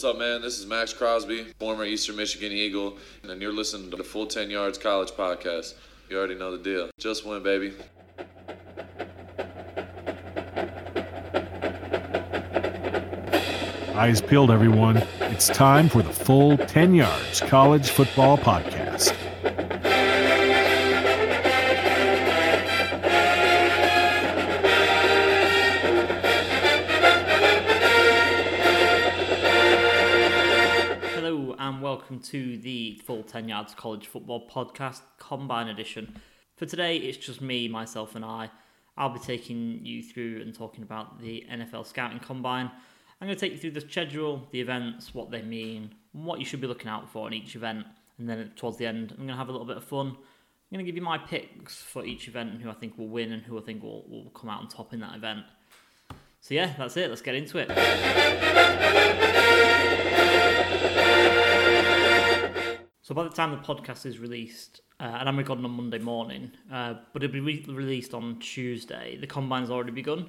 What's up, man? This is Maxx Crosby, former Eastern Michigan Eagle, and you're listening to the Full 10 Yards College podcast. You already know the deal. Just win, baby. Eyes peeled, everyone. It's time for the Full 10 Yards College Football Podcast. Welcome to the Full 10 Yards College Football Podcast Combine Edition. For today, it's just me, myself, and I. I'll be taking you through and talking about the NFL Scouting Combine. I'm going to take you through the schedule, the events, what they mean, what you should be looking out for in each event. And then towards the end, I'm going to have a little bit of fun. I'm going to give you my picks for each event and who I think will win and who I think will, will come out on top in that event. So, yeah, that's it. Let's get into it. So by the time the podcast is released, uh, and I'm recording on Monday morning, uh, but it'll be re- released on Tuesday. The combine's already begun.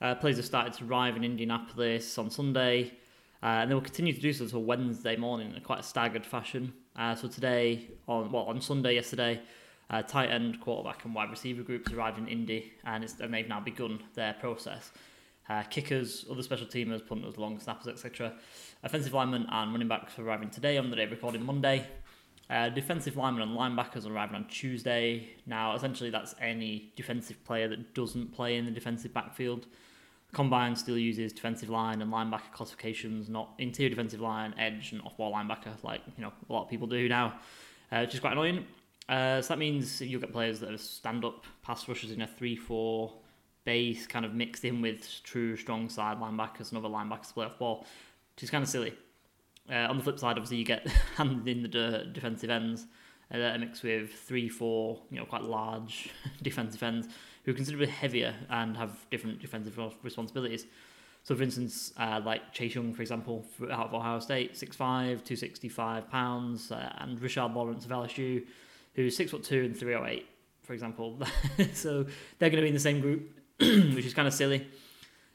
Uh, players have started to arrive in Indianapolis on Sunday, uh, and they will continue to do so until Wednesday morning in quite a staggered fashion. Uh, so today, on well, on Sunday yesterday, uh, tight end, quarterback, and wide receiver groups arrived in Indy, and, and they've now begun their process. Kickers, other special teamers, punters, long snappers, etc. Offensive linemen and running backs arriving today on the day recording Monday. Uh, defensive linemen and linebackers arriving on Tuesday. Now, essentially, that's any defensive player that doesn't play in the defensive backfield. Combine still uses defensive line and linebacker classifications, not interior defensive line, edge, and off-ball linebacker, like you know a lot of people do now, uh, which is quite annoying. Uh, so that means you'll get players that are stand-up pass rushers in a three-four base, kind of mixed in with true strong side linebackers and other linebackers play off ball, which is kind of silly. Uh, on the flip side, obviously, you get handed in the de- defensive ends, uh, a mix with three, four, you know, quite large defensive ends who are considerably heavier and have different defensive responsibilities. So, for instance, uh, like Chase Young, for example, out of Ohio State, 6'5", 265 pounds, uh, and Rashard Lawrence of LSU, who's six foot two and 308, for example. so they're going to be in the same group, which is kind of silly.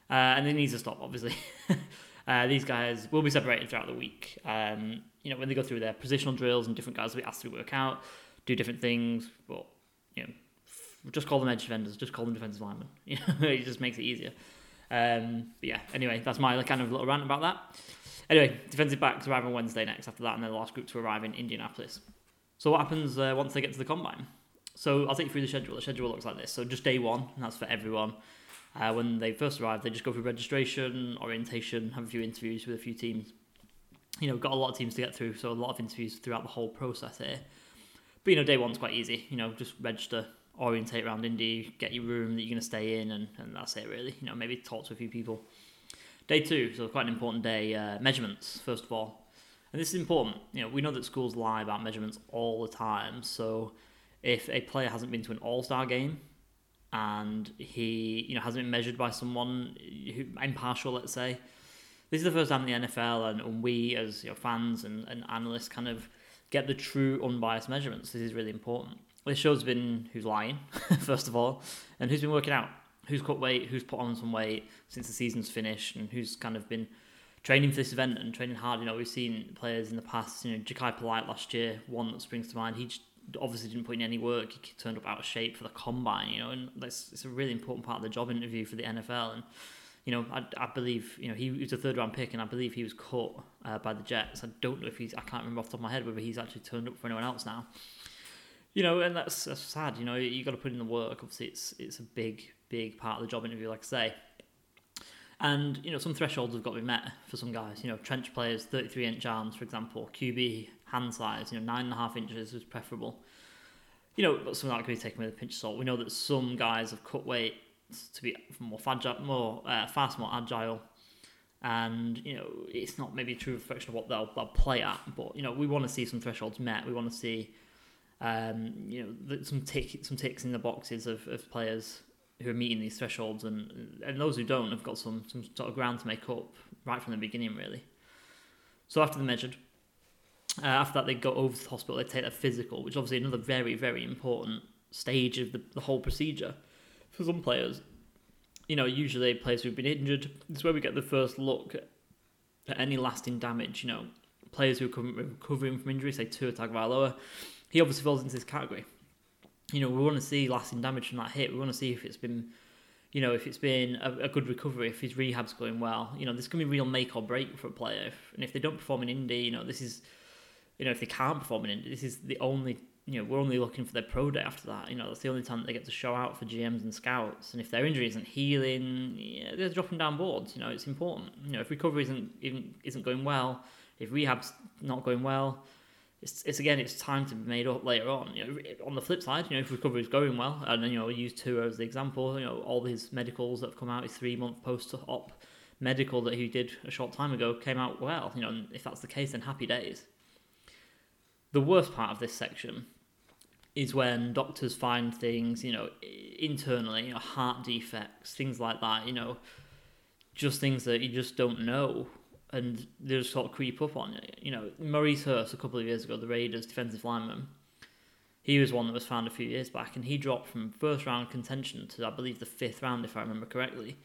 Uh, and it needs to stop, obviously. Uh, these guys will be separated throughout the week. Um, you know, when they go through their positional drills and different guys will be asked to work out, do different things, but you know, just call them edge defenders, just call them defensive linemen. You know, it just makes it easier. Um, but yeah, anyway, that's my kind of little rant about that. Anyway, defensive backs arrive on Wednesday next after that, and then the last group to arrive in Indianapolis. So what happens uh, once they get to the combine? So I'll take you through the schedule. The schedule looks like this. So just day one, and that's for everyone. Uh, when they first arrive, they just go through registration, orientation, have a few interviews with a few teams. You know, got a lot of teams to get through, so a lot of interviews throughout the whole process here. But you know, day one's quite easy. You know, just register, orientate around Indy, get your room that you're going to stay in, and, and that's it really. You know, maybe talk to a few people. Day two, so quite an important day. Uh, measurements first of all, and this is important. You know, we know that schools lie about measurements all the time. So if a player hasn't been to an All-Star game, and he you know hasn't been measured by someone who impartial let's say. This is the first time in the NFL and, and we as you know, fans and, and analysts kind of get the true unbiased measurements. This is really important. This show's been who's lying first of all and who's been working out. Who's cut weight who's put on some weight since the season's finished and who's kind of been training for this event and training hard. You know we've seen players in the past you know Jachai Polite last year one that springs to mind. He obviously didn't put in any work. He turned up out of shape for the combine, you know, and that's it's a really important part of the job interview for the NFL. And you know, I, I believe you know he was a third round pick, and I believe he was caught uh, by the Jets. I don't know if he's I can't remember off the top of my head whether he's actually turned up for anyone else now. You know, and that's, that's sad. You know, you got to put in the work. Obviously, it's it's a big big part of the job interview, like I say. And you know, some thresholds have got to be met for some guys. You know, trench players, 33 inch arms, for example, QB hand size, you know, nine and a half inches is preferable. You know, but some of that can be taken with a pinch of salt. We know that some guys have cut weight to be more fragile, more uh, fast, more agile, and you know, it's not maybe a true reflection of what they'll, they'll play at. But you know, we want to see some thresholds met. We want to see, um, you know, some tick, some ticks in the boxes of, of players who are meeting these thresholds, and and those who don't have got some some sort of ground to make up right from the beginning, really. So after the measured, uh, after that, they go over to the hospital. They take a physical, which is obviously another very, very important stage of the, the whole procedure for some players. You know, usually players who've been injured. This is where we get the first look at any lasting damage. You know, players who are recovering from injury, say Tua Tagovailoa, he obviously falls into this category. You know, we want to see lasting damage from that hit. We want to see if it's been, you know, if it's been a, a good recovery, if his rehab's going well. You know, this can be real make or break for a player. If, and if they don't perform in Indy, you know, this is, you know, if they can't perform in Indy, this is the only you know, we're only looking for their pro day after that. You know, that's the only time they get to show out for GMs and scouts. And if their injury isn't healing, yeah, they're dropping down boards. You know, it's important. You know, if recovery isn't even isn't going well, if rehab's not going well, it's, it's again it's time to be made up later on. You know, on the flip side, you know, if recovery is going well, and then you know, use Tua as the example. You know, all his medicals that have come out, his three month post op medical that he did a short time ago came out well. You know, and if that's the case, then happy days. The worst part of this section is when doctors find things, you know, internally, you know, heart defects, things like that, you know, just things that you just don't know and they just sort of creep up on you. You know, Maurice Hurst, a couple of years ago, the Raiders defensive lineman, he was one that was found a few years back and he dropped from first round contention to, I believe, the fifth round, if I remember correctly.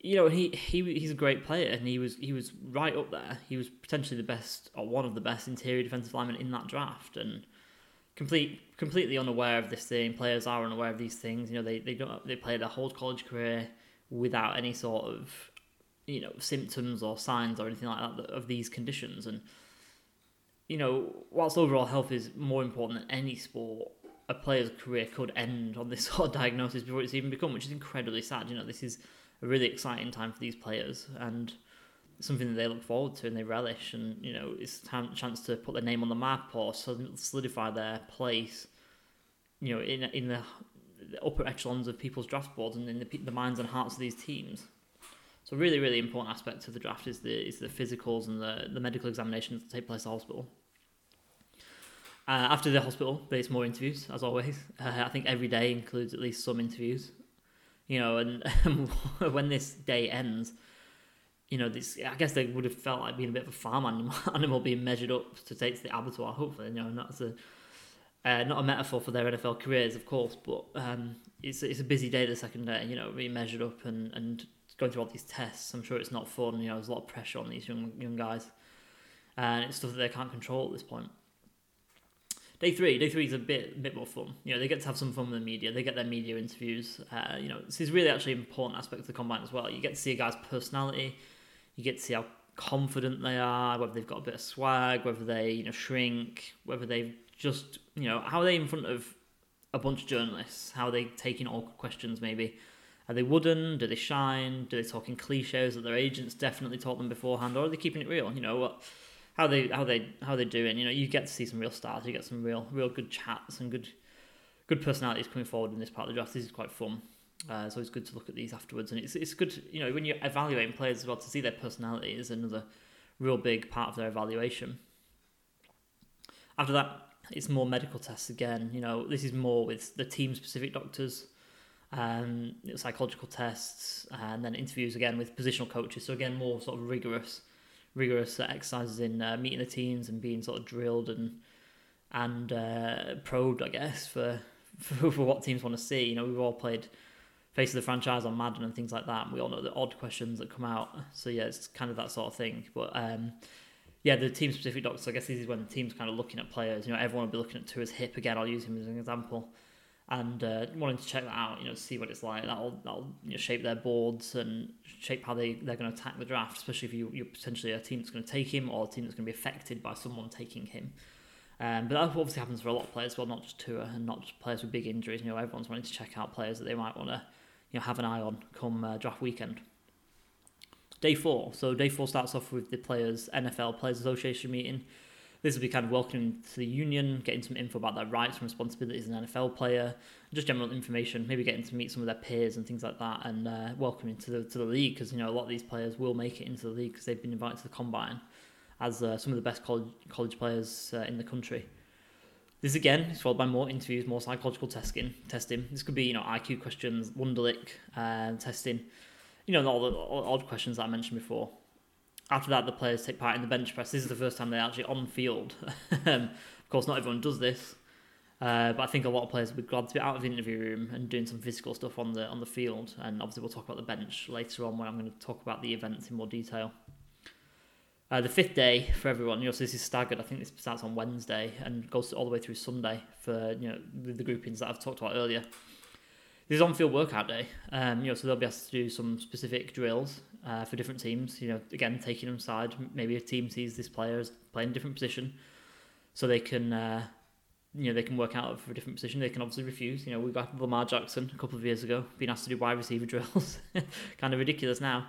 You know, he, he he's a great player and he was he was right up there. He was potentially the best or one of the best interior defensive linemen in that draft and complete completely unaware of this thing. Players are unaware of these things. You know, they they don't they play their whole college career without any sort of you know symptoms or signs or anything like that of these conditions. And you know, whilst overall health is more important than any sport, a player's career could end on this sort of diagnosis before it's even become, which is incredibly sad. You know, this is a really exciting time for these players and something that they look forward to and they relish. And you know it's a chance to put their name on the map or solidify their place you know in in the, the upper echelons of people's draft boards and in the, the minds and hearts of these teams. So really really important aspect of the draft is the is the physicals and the, the medical examinations that take place at the hospital. Uh, after the hospital there's more interviews as always. Uh, I think every day includes at least some interviews you know and when this day ends you know, this I guess they would have felt like being a bit of a farm animal, animal being measured up to take to the abattoir. Hopefully, you know, not a uh, not a metaphor for their NFL careers, of course, but um, it's it's a busy day the second day. You know, being measured up and and going through all these tests. I'm sure it's not fun. You know, there's a lot of pressure on these young young guys, and it's stuff that they can't control at this point. Day three, day three is a bit a bit more fun. You know, they get to have some fun with the media. They get their media interviews. Uh, you know, this is really actually an important aspect of the combine as well. You get to see a guy's personality you get to see how confident they are, whether they've got a bit of swag, whether they you know shrink, whether they've just you know how are they in front of a bunch of journalists, how are they taking awkward questions maybe. Are they wooden? Do they shine? Do they talk in cliches that their agents definitely taught them beforehand, or are they keeping it real? You know what? How they how they how they doing? You know, you get to see some real stars. You get some real real good chats and good good personalities coming forward in this part of the draft. This is quite fun. Uh, it's good to look at these afterwards, and it's it's good, you know, when you're evaluating players as well to see their personality is another real big part of their evaluation. After that, it's more medical tests again. You know, this is more with the team specific doctors, um, psychological tests, and then interviews again with positional coaches. So again, more sort of rigorous, rigorous exercises in uh, meeting the teams and being sort of drilled and and uh, probed, I guess, for, for for what teams want to see. You know, we've all played face of the franchise on Madden and things like that. And we all know the odd questions that come out. So yeah, it's kind of that sort of thing. But um, yeah, the team specific doctors. I guess this is when the team's kind of looking at players. You know, everyone will be looking at Tua's hip again. I'll use him as an example. And uh, wanting to check that out, you know, see what it's like. That'll that'll you know, shape their boards and shape how they they're going to attack the draft. Especially if you you're potentially a team that's going to take him or a team that's going to be affected by someone taking him. Um, but that obviously happens for a lot of players, well, not just Tua and not just players with big injuries. You know, everyone's wanting to check out players that they might want to you know have an eye on come uh, draft weekend. Day four. So day four starts off with the players NFL Players Association meeting. This will be kind of welcoming to the union, getting some info about their rights and responsibilities as an NFL player, just general information, maybe getting to meet some of their peers and things like that, and uh, welcoming to the to the league because you know a lot of these players will make it into the league because they've been invited to the combine as uh, some of the best college college players uh, in the country. This again is followed by more interviews, more psychological testing. Testing. This could be you know IQ questions, Wonderlic uh, testing. You know all the odd questions that I mentioned before. After that, the players take part in the bench press. This is the first time they're actually on field. Um, of course, not everyone does this, uh, but I think a lot of players would be glad to be out of the interview room and doing some physical stuff on the on the field. And obviously, we'll talk about the bench later on when I'm going to talk about the events in more detail. Uh, the fifth day for everyone, you know, so this is staggered. I think this starts on Wednesday and goes all the way through Sunday for you know the, the groupings that I've talked about earlier. This is on-field workout day, um, you know, so they'll be asked to do some specific drills uh, for different teams. You know, again taking them aside. Maybe a team sees this player as playing a different position, so they can uh, you know they can work out for a different position. They can obviously refuse. You know, we got Lamar Jackson a couple of years ago being asked to do wide receiver drills. kind of ridiculous now.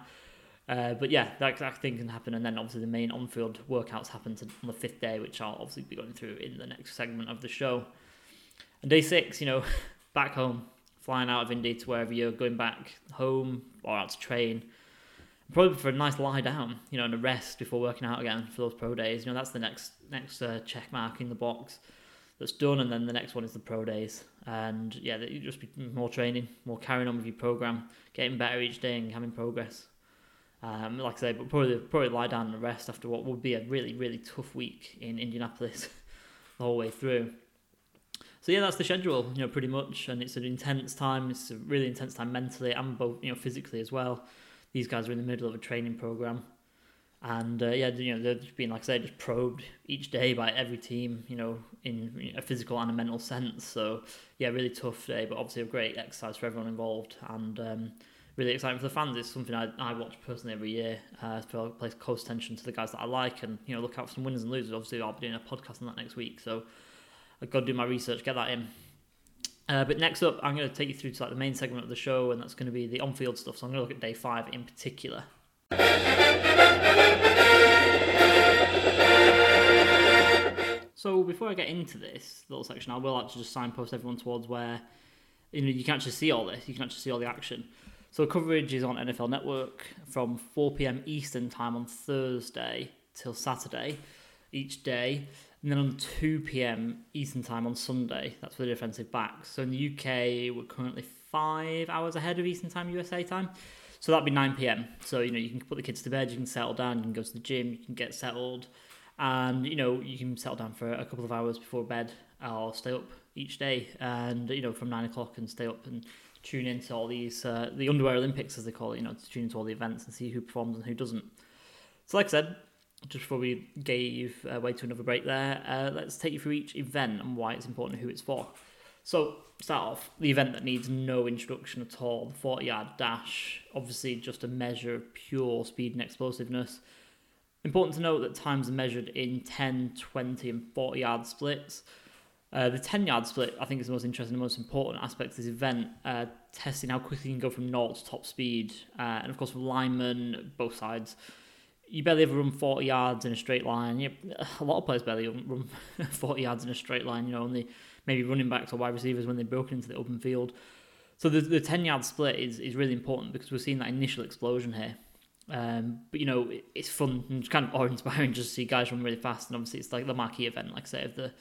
Uh, but yeah, that exact thing can happen, and then obviously the main on-field workouts happen on the fifth day, which I'll obviously be going through in the next segment of the show. And day six, you know, back home, flying out of Indy to wherever you're going back home or out to train, probably for a nice lie down, you know, and a rest before working out again for those pro days. You know, that's the next next uh, check mark in the box that's done, and then the next one is the pro days. And yeah, you just be more training, more carrying on with your program, getting better each day, and having progress. Um, like I say, but probably probably lie down and rest after what would be a really really tough week in Indianapolis the whole way through. So yeah, that's the schedule, you know, pretty much, and it's an intense time. It's a really intense time mentally and both, you know, physically as well. These guys are in the middle of a training program, and uh, yeah, you know, they're just being like I say, just probed each day by every team, you know, in a physical and a mental sense. So yeah, really tough day, but obviously a great exercise for everyone involved, and um, really exciting for the fans. It's something I, I watch personally every year. Uh, to place close attention to the guys that I like, and you know, look out for some winners and losers. Obviously, I'll be doing a podcast on that next week, so I've got to do my research, get that in. Uh, but next up, I'm going to take you through to like the main segment of the show, and that's going to be the on-field stuff. So I'm going to look at day five in particular. So before I get into this little section, I will actually just signpost everyone towards where you know you can actually see all this. You can actually see all the action. So coverage is on NFL Network from 4 p.m. Eastern time on Thursday till Saturday, each day, and then on 2 p.m. Eastern time on Sunday. That's for the defensive backs. So in the UK, we're currently five hours ahead of Eastern time USA time. So that'd be 9 p.m. So you know you can put the kids to bed, you can settle down, you can go to the gym, you can get settled, and you know you can settle down for a couple of hours before bed or stay up each day, and you know from nine o'clock and stay up and tune into all these uh, the underwear Olympics as they call it. You know, to tune into all the events and see who performs and who doesn't. So, like I said, just before we gave uh, way to another break there, uh, let's take you through each event and why it's important who it's for. So, start off the event that needs no introduction at all the 40 yard dash, obviously, just a measure of pure speed and explosiveness. Important to note that times are measured in 10, 20, and 40 yard splits. Uh, the 10 yard split, I think, is the most interesting and most important aspect of this event, uh, testing how quickly you can go from naught to top speed. Uh, and of course, for linemen, both sides, you barely ever run 40 yards in a straight line. You, a lot of players barely run 40 yards in a straight line, you know, only maybe running backs or wide receivers when they're broken into the open field. So the, the 10 yard split is, is really important because we're seeing that initial explosion here. Um, but you know, it, it's fun and it's kind of awe inspiring just to see guys run really fast. And obviously, it's like the marquee event, like I say, of the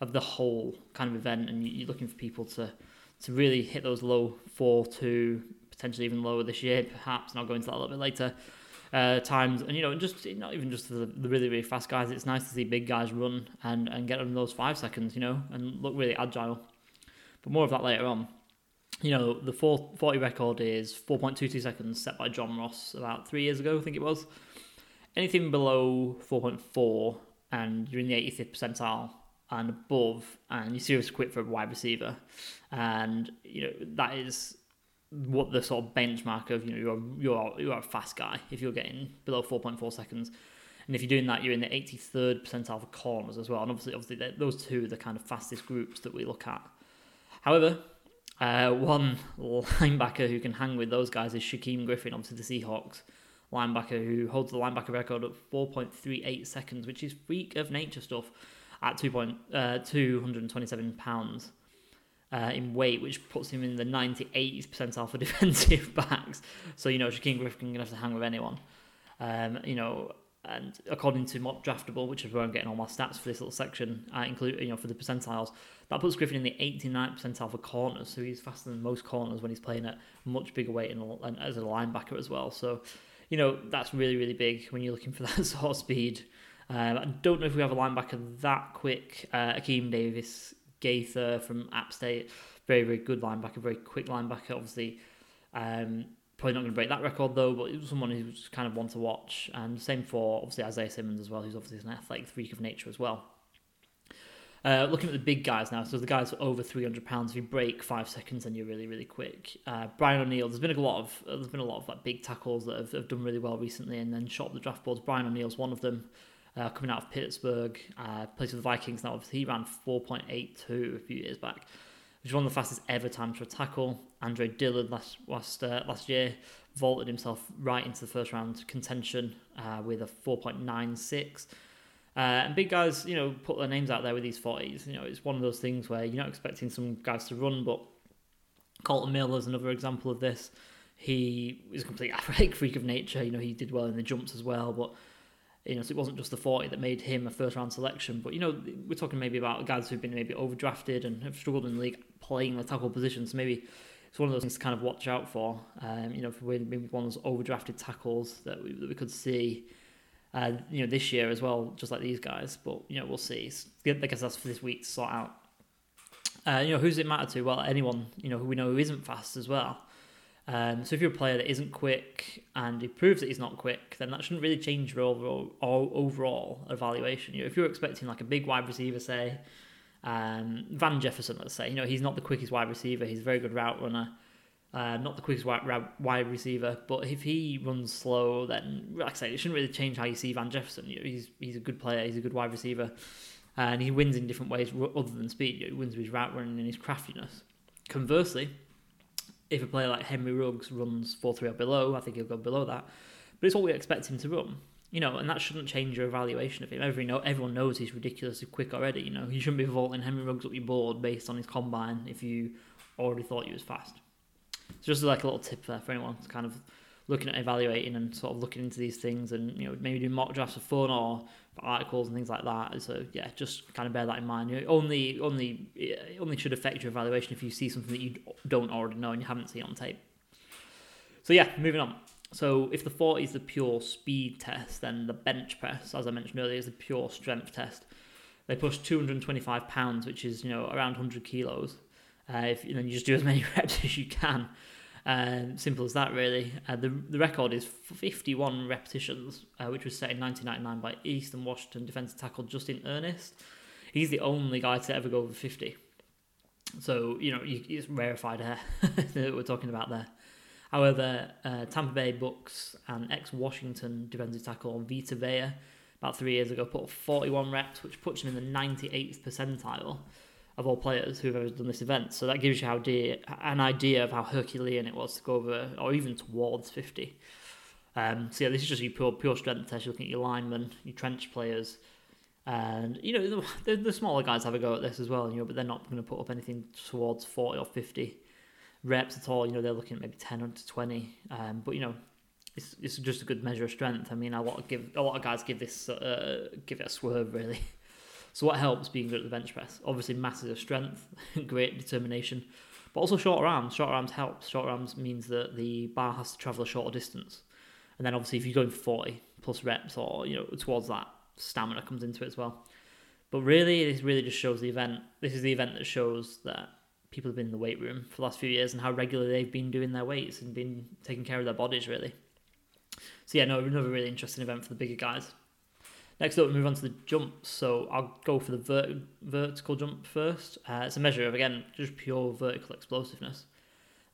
of the whole kind of event, and you're looking for people to to really hit those low four to potentially even lower this year, perhaps. And I'll go into that a little bit later. Uh, times. And you know just not even just the, the really really fast guys. It's nice to see big guys run and and get under those five seconds you know and look really agile. But more of that later on. You know the 40 record is 4.22 seconds set by john ross about three years ago i think it was. Anything below 4.4 and you're in the 85th percentile and above, and you seriously quit for a wide receiver, and you know that is what the sort of benchmark of you know you're you're you're a fast guy if you're getting below 4.4 seconds. And if you're doing that, you're in the 83rd percentile for corners as well. And obviously, obviously, those two are the kind of fastest groups that we look at. However, uh, one linebacker who can hang with those guys is Shaquem Griffin, obviously the Seahawks linebacker, who holds the linebacker record at 4.38 seconds, which is freak of nature stuff at 2 point, uh, 227 pounds uh, in weight, which puts him in the 98th percentile for defensive backs. So, you know, Shaquem Griffin can have to hang with anyone. Um, you know, and according to Mock Draftable, which is where I'm getting all my stats for this little section, uh, include you know for the percentiles, that puts Griffin in the 89th percentile for corners. So he's faster than most corners when he's playing at much bigger weight and, and as a linebacker as well. So, you know, that's really really big when you're looking for that sort of speed. Um, I don't know if we have a linebacker that quick. Uh, Akeem Davis Gaither from App State, very, very good linebacker, very quick linebacker. Obviously, um, Probably not going to break that record though, but it was someone who's kind of one to watch. And same for obviously Isaiah Simmons as well, who's obviously an athletic freak of nature as well. Uh, looking at the big guys now, so the guys over 300 pounds, if you break five seconds, then you're really, really quick. Uh, Brian O'Neill, there's been a lot of there's been a lot of like big tackles that have, have done really well recently, and then shot the draft boards. Brian O'Neill's one of them, uh, coming out of Pittsburgh, uh, plays for the Vikings now. Obviously, he ran 4.82 a few years back, which is one of the fastest ever times for a tackle. Andre Dillard last last uh, last year vaulted himself right into the first round contention uh, with a 4.96. Uh, and big guys, you know, put their names out there with these 40s. You know, it's one of those things where you're not expecting some guys to run, but Kolton Miller is another example of this. He is a complete athletic freak of nature. You know, he did well in the jumps as well, but you know, so it wasn't just the 40 that made him a first round selection. But you know, we're talking maybe about guys who've been maybe overdrafted and have struggled in the league playing the tackle position. So maybe it's one of those things to kind of watch out for. Um, you know, for maybe one of those overdrafted tackles that we, that we could see uh, you know, this year as well, just like these guys. But you know, we'll see. I guess that's for this week to sort out. Uh, you know, who's it matter to? Well, anyone you know who we know who isn't fast as well. Um, so if you're a player that isn't quick and he proves that he's not quick, then that shouldn't really change your overall overall evaluation. You know, if you're expecting like a big wide receiver, say um, Van Jefferson, let's say, you know, he's not the quickest wide receiver. He's a very good route runner. Uh, not the quickest wide, wide receiver, but if he runs slow, then like I say, it shouldn't really change how you see Van Jefferson. You know, he's he's a good player, he's a good wide receiver, and he wins in different ways other than speed. You know, he wins with his route running and his craftiness. Conversely, if a player like Henry Ruggs runs four three or below, I think he'll go below that. But it's what we expect him to run, you know, and that shouldn't change your evaluation of him. Every know, everyone knows he's ridiculously quick already. You know, you shouldn't be vaulting Henry Ruggs up your board based on his combine if you already thought he was fast. So just like a little tip there for anyone to kind of looking at evaluating and sort of looking into these things and you know maybe doing mock drafts for fun or articles and things like that. So yeah, just kind of bear that in mind. Only only it only should affect your evaluation if you see something that you don't already know and you haven't seen on tape. So yeah, moving on. So if the 40 is the pure speed test, then the bench press, as I mentioned earlier, is the pure strength test. They push 225 pounds, which is you know around 100 kilos. Uh, if you know, you just do as many reps as you can. Um, simple as that, really. Uh, the the record is 51 repetitions, uh, which was set in 1999 by Eastern Washington defensive tackle Justin Ernest. He's the only guy to ever go over 50. So you know, you, it's rarefied air that we're talking about there. However, uh, Tampa Bay Bucks and ex-Washington defensive tackle Vita Vea about three years ago put 41 reps, which puts him in the 98th percentile of all players who've ever done this event. So that gives you how dear, an idea of how Herculean it was to go over, or even towards 50. Um, so yeah, this is just your pure, pure strength test. You're looking at your linemen, your trench players, and you know the, the smaller guys have a go at this as well. You know, but they're not going to put up anything towards 40 or 50 reps at all. You know, they're looking at maybe 10 to 20. Um, but you know, it's, it's just a good measure of strength. I mean, a lot of give a lot of guys give this uh, give it a swerve really. So what helps being good at the bench press? Obviously, massive strength, great determination, but also shorter arms. Shorter arms helps. Shorter arms means that the bar has to travel a shorter distance, and then obviously if you're going for forty plus reps or you know towards that, stamina comes into it as well. But really, this really just shows the event. This is the event that shows that people have been in the weight room for the last few years and how regularly they've been doing their weights and been taking care of their bodies really. So yeah, no, another really interesting event for the bigger guys. Next up, we move on to the jumps. So I'll go for the vert- vertical jump first. Uh, it's a measure of, again, just pure vertical explosiveness.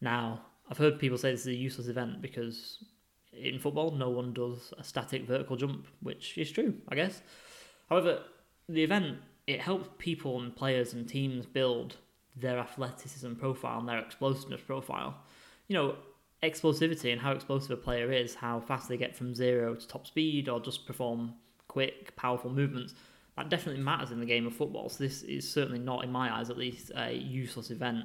Now, I've heard people say this is a useless event because in football, no one does a static vertical jump, which is true, I guess. However, the event, it helps people and players and teams build their athleticism profile and their explosiveness profile. You know, explosivity and how explosive a player is, how fast they get from zero to top speed or just perform quick, powerful movements, that definitely matters in the game of football. So this is certainly not, in my eyes at least, a useless event.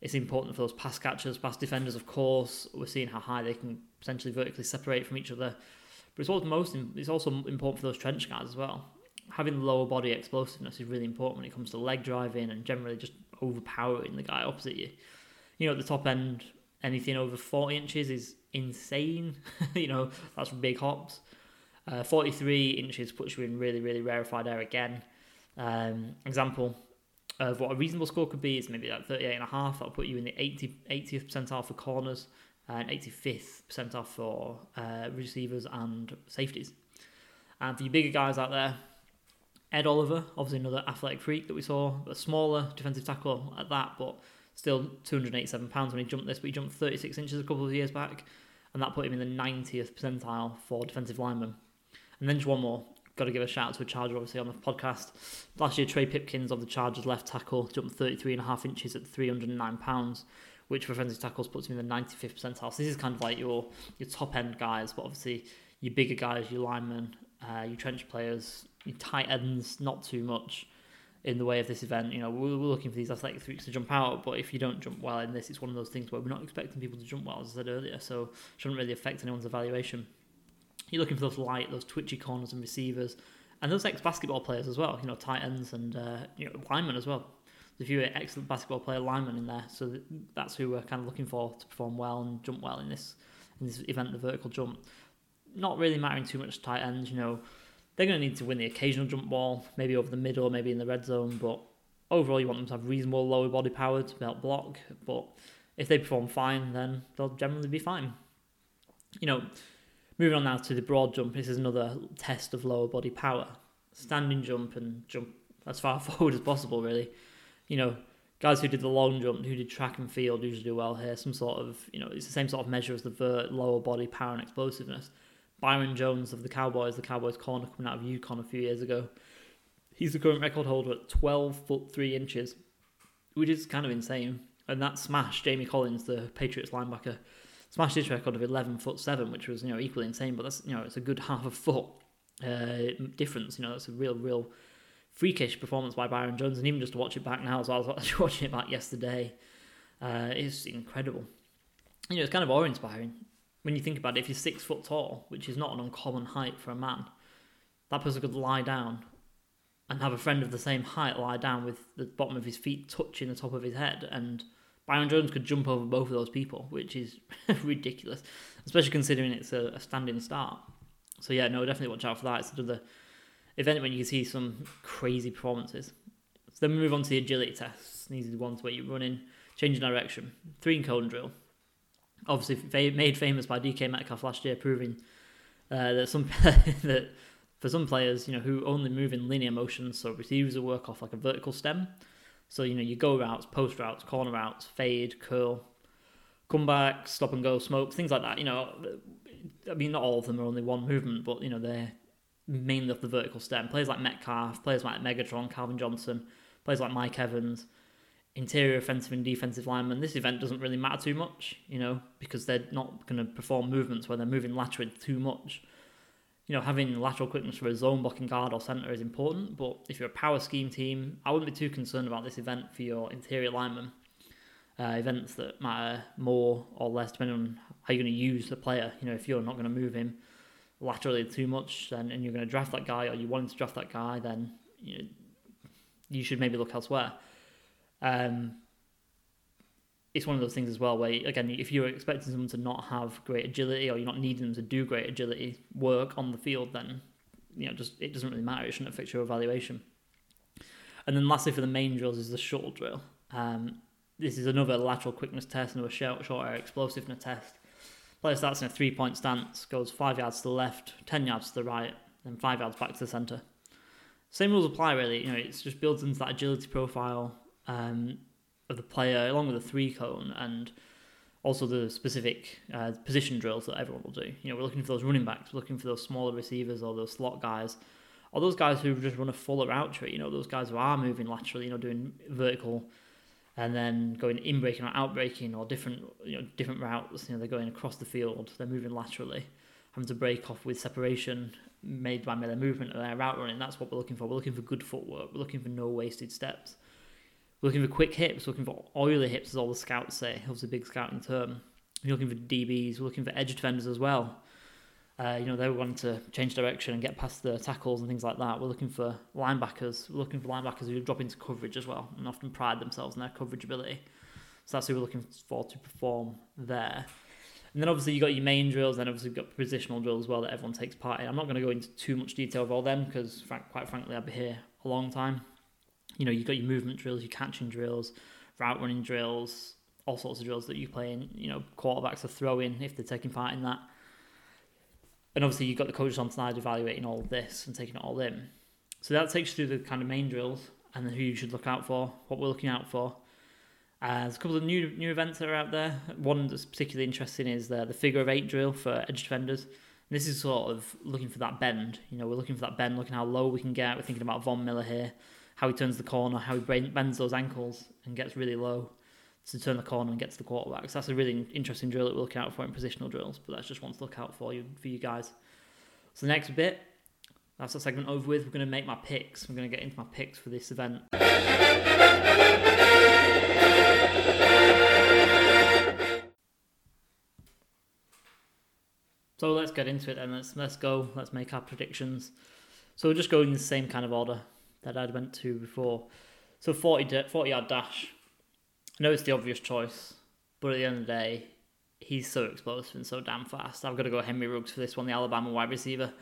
It's important for those pass catchers, pass defenders, of course. We're seeing how high they can potentially vertically separate from each other. But it's also most it's also important for those trench guys as well. Having lower body explosiveness is really important when it comes to leg driving and generally just overpowering the guy opposite you. You know, at the top end, anything over 40 inches is insane. you know, that's big hops. Uh, 43 inches puts you in really, really rarefied air again. Um, example of what a reasonable score could be is maybe like 38 and a half. That'll put you in the 80, 80th percentile for corners, and 85th percentile for uh, receivers and safeties. And for you bigger guys out there, Ed Oliver, obviously another athletic freak that we saw, a smaller defensive tackle at that, but still 287 pounds when he jumped this, but he jumped 36 inches a couple of years back, and that put him in the 90th percentile for defensive linemen. And then just one more, got to give a shout out to a Charger, obviously, on the podcast. Last year, Trey Pipkins of the Chargers left tackle jumped 33 and a half inches at 309 pounds, which for defensive tackles puts him in the 95th percentile. So this is kind of like your your top end guys, but obviously your bigger guys, your linemen, uh, your trench players, your tight ends, not too much in the way of this event. You know, we're, we're looking for these athletic freaks to jump out, but if you don't jump well in this, it's one of those things where we're not expecting people to jump well, as I said earlier, so shouldn't really affect anyone's evaluation. You're looking for those light, those twitchy corners and receivers, and those ex-basketball players as well. You know, tight ends and uh, you know linemen as well. There's a few excellent basketball player linemen in there, so that's who we're kind of looking for to perform well and jump well in this in this event, the vertical jump. Not really mattering too much tight ends, you know they're going to need to win the occasional jump ball, maybe over the middle, maybe in the red zone. But overall, you want them to have reasonable lower body power to help block. But if they perform fine, then they'll generally be fine. You know, moving on now to the broad jump. This is another test of lower body power. Standing jump and jump as far forward as possible, really. You know, guys who did the long jump, who did track and field, usually do well here. Some sort of, you know, it's the same sort of measure as the vert, lower body power and explosiveness. Byron Jones of the Cowboys, the Cowboys corner coming out of UConn a few years ago. He's the current record holder at 12 foot 3 inches, which is kind of insane. And that smashed Jamie Collins, the Patriots linebacker, smashed his record of 11 foot 7, which was, you know, equally insane, but that's, you know, it's a good half a foot uh, difference. You know, that's a real, real freakish performance by Byron Jones. And even just to watch it back now as well, I was watching it back yesterday, uh, it's incredible. You know, it's kind of awe inspiring when you think about it, if you're six foot tall, which is not an uncommon height for a man, that person could lie down and have a friend of the same height lie down with the bottom of his feet touching the top of his head, and Byron Jones could jump over both of those people, which is ridiculous, especially considering it's a, a, standing start. So yeah, no, definitely watch out for that. It's another event when you can see some crazy performances. So then we move on to the agility tests. These are the ones where you're running, changing direction, three and cone drill, obviously made famous by DK Metcalf last year, proving uh, that some that for some players, you know, who only move in linear motions, so receivers will work off like a vertical stem. So you know, you go routes, post routes, corner routes, fade, curl, come back, stop and go, smoke, things like that. You know, I mean, not all of them are only one movement, but you know, they're mainly off the vertical stem. Players like Metcalf, players like Megatron, Calvin Johnson, players like Mike Evans interior offensive and defensive linemen, this event doesn't really matter too much, you know, because they're not going to perform movements where they're moving laterally too much. You know, having lateral quickness for a zone blocking guard or centre is important, but if you're a power scheme team, I wouldn't be too concerned about this event for your interior linemen. Uh, events that matter more or less depending on how you're going to use the player. You know, if you're not going to move him laterally too much, then and you're going to draft that guy or you want to draft that guy, then you know, you should maybe look elsewhere. Um, it's one of those things as well where again if you're expecting someone to not have great agility or you're not needing them to do great agility work on the field then you know just it doesn't really matter. It shouldn't affect your evaluation. And then lastly for the main drills is the shuttle drill. Um, this is another lateral quickness test another short, short air explosiveness test. Player starts in a three point stance goes five yards to the left 10 yards to the right then five yards back to the centre. Same rules apply really. You know it's just builds into that agility profile. Um, of the player, along with the three cone and also the specific uh, position drills that everyone will do. You know, we're looking for those running backs, we're looking for those smaller receivers or those slot guys, or those guys who just run a fuller out tree. You know, those guys who are moving laterally, you know, doing vertical and then going in breaking or out breaking or different you know different routes. You know, they're going across the field, they're moving laterally, having to break off with separation made by their movement or their route running. That's what we're looking for. We're looking for good footwork. We're looking for no wasted steps looking for quick hips, looking for oily hips, as all the scouts say. A big scouting term. We're looking for DBs, we're looking for edge defenders as well. Uh, you know, they want to change direction and get past the tackles and things like that. We're looking for linebackers. We're looking for linebackers who drop into coverage as well and often pride themselves in their coverage ability. So that's who we're looking for to perform there. And then obviously you've got your main drills, then obviously you've got positional drills as well that everyone takes part in. I'm not going to go into too much detail of all them because, quite frankly, I'll be here a long time you know, you've got your movement drills, your catching drills, route running drills, all sorts of drills that you play in. You know, quarterbacks are throwing if they're taking part in that. And obviously, you've got the coaches on side evaluating all of this and taking it all in. So that takes you through the kind of main drills and who you should look out for, what we're looking out for. Uh, there's a couple of new new events that are out there. One that's particularly interesting is the, the figure of eight drill for edge defenders. And this is sort of looking for that bend. You know, we're looking for that bend, looking how low we can get. We're thinking about Von Miller here, how he turns the corner, how he bends those ankles and gets really low to turn the corner and get to the quarterback. So that's a really interesting drill that we're looking out for in positional drills. But that's just one to look out for you for you guys. So the next bit, that's the segment over with. We're going to make my picks. I'm going to get into my picks for this event. So let's get into it and let's let's go. Let's make our predictions. So we'll just go in the same kind of order that I'd went to before. So 40, 40 yard dash. I know it's the obvious choice, but at the end of the day, he's so explosive and so damn fast. I've got to go Henry Ruggs for this one, the Alabama wide receiver.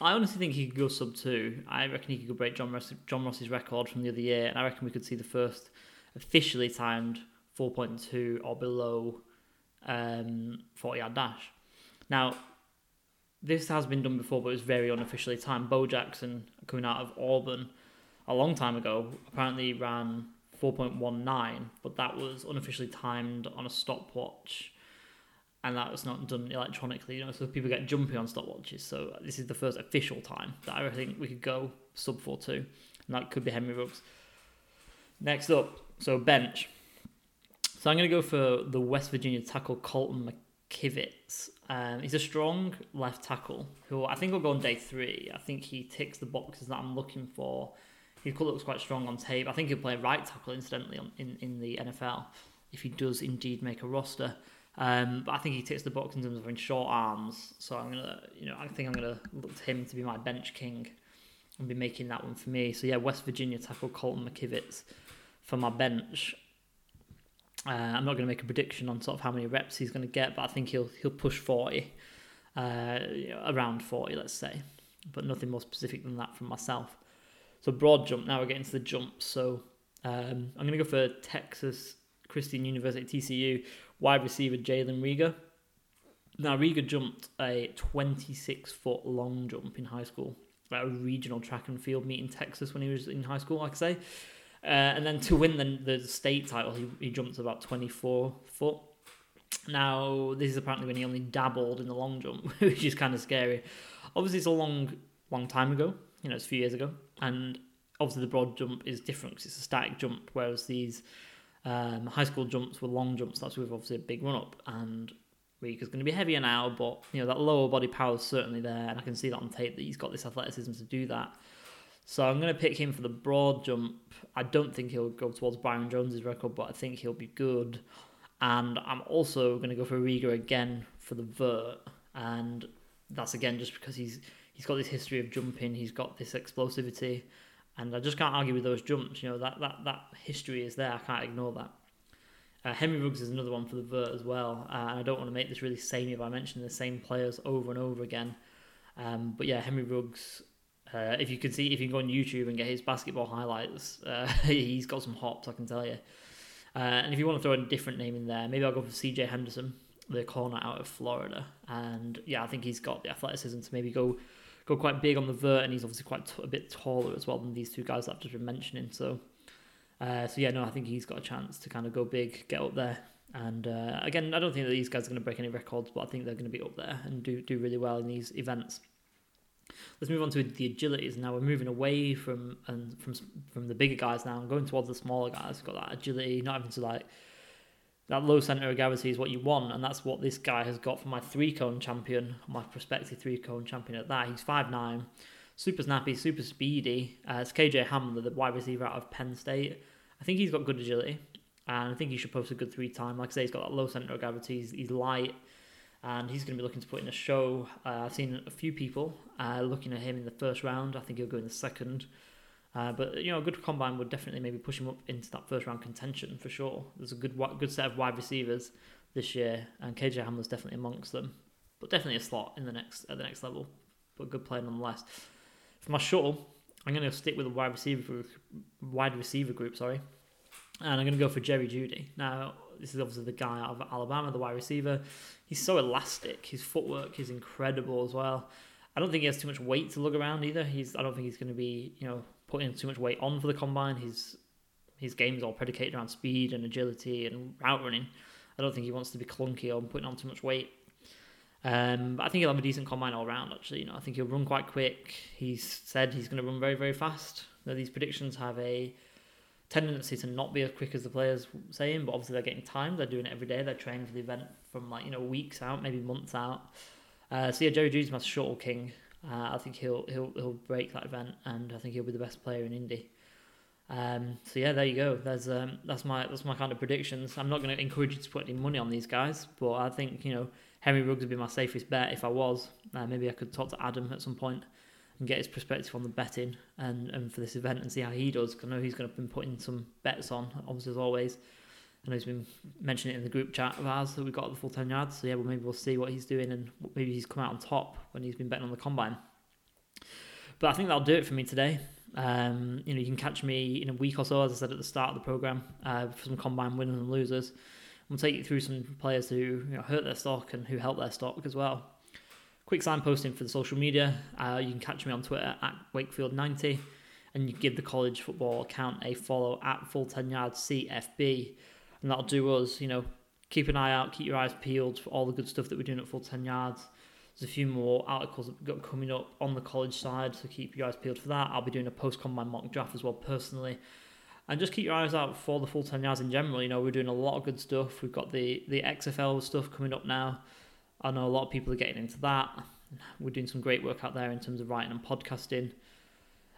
I honestly think he could go sub two. I reckon he could go break John Ross, John Ross's record from the other year, and I reckon we could see the first officially timed 4.2 or below um, 40 yard dash. Now, this has been done before, but it was very unofficially timed. Bo Jackson, coming out of Auburn a long time ago, apparently ran 4.19, but that was unofficially timed on a stopwatch and that was not done electronically, you know, so people get jumpy on stopwatches. So this is the first official time that I think we could go sub 4.2, and that could be Henry Ruggs. Next up, so bench. So I'm going to go for the West Virginia tackle Colton McKivitz. Um, he's a strong left tackle who I think will go on day three. I think he ticks the boxes that I'm looking for. He looks quite strong on tape. I think he'll play right tackle, incidentally, in, in the NFL if he does indeed make a roster. Um, but I think he ticks the box in terms of having short arms. So I'm gonna, you know, I think I'm gonna look to him to be my bench king and be making that one for me. So yeah, West Virginia tackle Colton McKivitz for my bench. Uh, I'm not going to make a prediction on sort of how many reps he's going to get, but I think he'll he'll push 40, uh, around 40, let's say, but nothing more specific than that from myself. So broad jump. Now we're getting to the jump. So um, I'm going to go for Texas Christian University TCU wide receiver Jalen Reagor. Now Reagor jumped a 26 foot long jump in high school at a regional track and field meet in Texas when he was in high school, like I say. Uh, and then to win the, the state title, he, he jumped about 24 foot. Now, this is apparently when he only dabbled in the long jump, which is kind of scary. Obviously, it's a long, long time ago. You know, it's a few years ago. And obviously, the broad jump is different because it's a static jump, whereas these um, high school jumps were long jumps. That's with obviously a big run up, and Reagor's going to be heavier now, but you know that lower body power is certainly there, and I can see that on tape that he's got this athleticism to do that. So I'm going to pick him for the broad jump. I don't think he'll go towards Byron Jones's record, but I think he'll be good. And I'm also going to go for Reagor again for the vert, and that's again just because he's he's got this history of jumping, he's got this explosivity, and I just can't argue with those jumps. You know that that that history is there. I can't ignore that. Uh, Henry Ruggs is another one for the vert as well, uh, and I don't want to make this really samey by mentioning the same players over and over again. Um, but yeah, Henry Ruggs. Uh, if you can see, if you can go on YouTube and get his basketball highlights, uh, he's got some hops, I can tell you. Uh, and if you want to throw a different name in there, maybe I'll go for CJ Henderson, the corner out of Florida. And yeah, I think he's got the athleticism to maybe go go quite big on the vert, and he's obviously quite t- a bit taller as well than these two guys that I've just been mentioning. So, uh, so yeah, no, I think he's got a chance to kind of go big, get up there. And uh, again, I don't think that these guys are going to break any records, but I think they're going to be up there and do do really well in these events. Let's move on to the agilities. Now we're moving away from and from from the bigger guys now and going towards the smaller guys. We've got that agility, not having to like that low center of gravity is what you want, and that's what this guy has got for my three cone champion, my prospective three cone champion at that. He's five nine, super snappy, super speedy. Uh, it's KJ Hamler, the wide receiver out of Penn State. I think he's got good agility, and I think he should post a good three time. Like I say, he's got that low center of gravity. He's, he's light, and he's going to be looking to put in a show. Uh, I've seen a few people uh, looking at him in the first round. I think he'll go in the second. Uh, but you know, a good combine would definitely maybe push him up into that first round contention for sure. There's a good good set of wide receivers this year, and KJ Hamler's definitely amongst them. But definitely a slot in the next at the next level, but good player nonetheless. For my shuttle, I'm going to stick with a wide receiver group, wide receiver group. Sorry, and I'm going to go for Jerry Jeudy. Now, this is obviously the guy out of Alabama, the wide receiver. He's so elastic. His footwork is incredible as well. I don't think he has too much weight to lug around either. He's I don't think he's going to be you know putting too much weight on for the combine. His his game's all predicated around speed and agility and route running. I don't think he wants to be clunky or putting on too much weight. Um, but I think he'll have a decent combine all round. Actually, you know, I think he'll run quite quick. He's said he's going to run very, very fast. Now, these predictions have a tendency to not be as quick as the players saying, but obviously they're getting time. They're doing it every day. They're training for the event from like you know weeks out, maybe months out. Uh, so yeah, Jerry Jeudy's my shuttle king. Uh, I think he'll he'll he'll break that event, and I think he'll be the best player in Indy. Um, so yeah, there you go. There's um, that's my that's my kind of predictions. I'm not going to encourage you to put any money on these guys, but I think you know Henry Ruggs would be my safest bet if I was. Uh, maybe I could talk to Adam at some point and get his perspective on the betting and, and for this event and see how he does. Cause I know he's going to be putting some bets on, obviously as always. Know he's been mentioning it in the group chat of ours that we got the full ten yards. So yeah, well maybe we'll see what he's doing and maybe he's come out on top when he's been betting on the combine. But I think that'll do it for me today. Um, you know, you can catch me in a week or so, as I said at the start of the program, uh, for some combine winners and losers. We'll take you through some players who you know, hurt their stock and who helped their stock as well. Quick signposting for the social media. Uh, you can catch me on Twitter at Wakefield90, and you give the college football account a follow at full 10 yards CFB, and that'll do us. You know, keep an eye out, keep your eyes peeled for all the good stuff that we're doing at full 10 yards. There's a few more articles that we've got coming up on the college side, so keep your eyes peeled for that. I'll be doing a post combine mock draft as well personally. And just keep your eyes out for the full 10 yards in general. You know, we're doing a lot of good stuff. We've got the, the XFL stuff coming up now. I know a lot of people are getting into that. We're doing some great work out there in terms of writing and podcasting.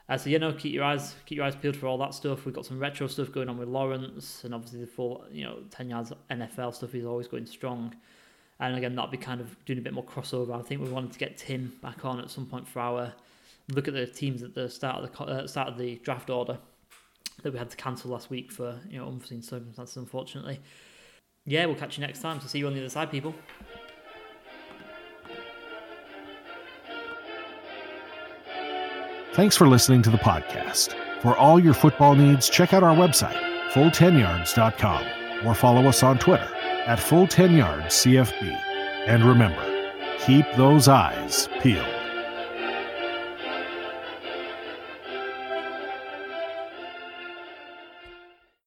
Uh, so you know, keep your eyes keep your eyes peeled for all that stuff. We've got some retro stuff going on with Lawrence, and obviously the full you know ten yards NFL stuff is always going strong. And again, that'll be kind of doing a bit more crossover. I think we wanted to get Tim back on at some point for our look at the teams at the start of the uh, start of the draft order that we had to cancel last week for you know unforeseen circumstances, unfortunately. Yeah, we'll catch you next time. So see you on the other side, people. Thanks for listening to the podcast. For all your football needs, check out our website, full10yards.com, or follow us on Twitter at full10yardscfb. And remember, keep those eyes peeled.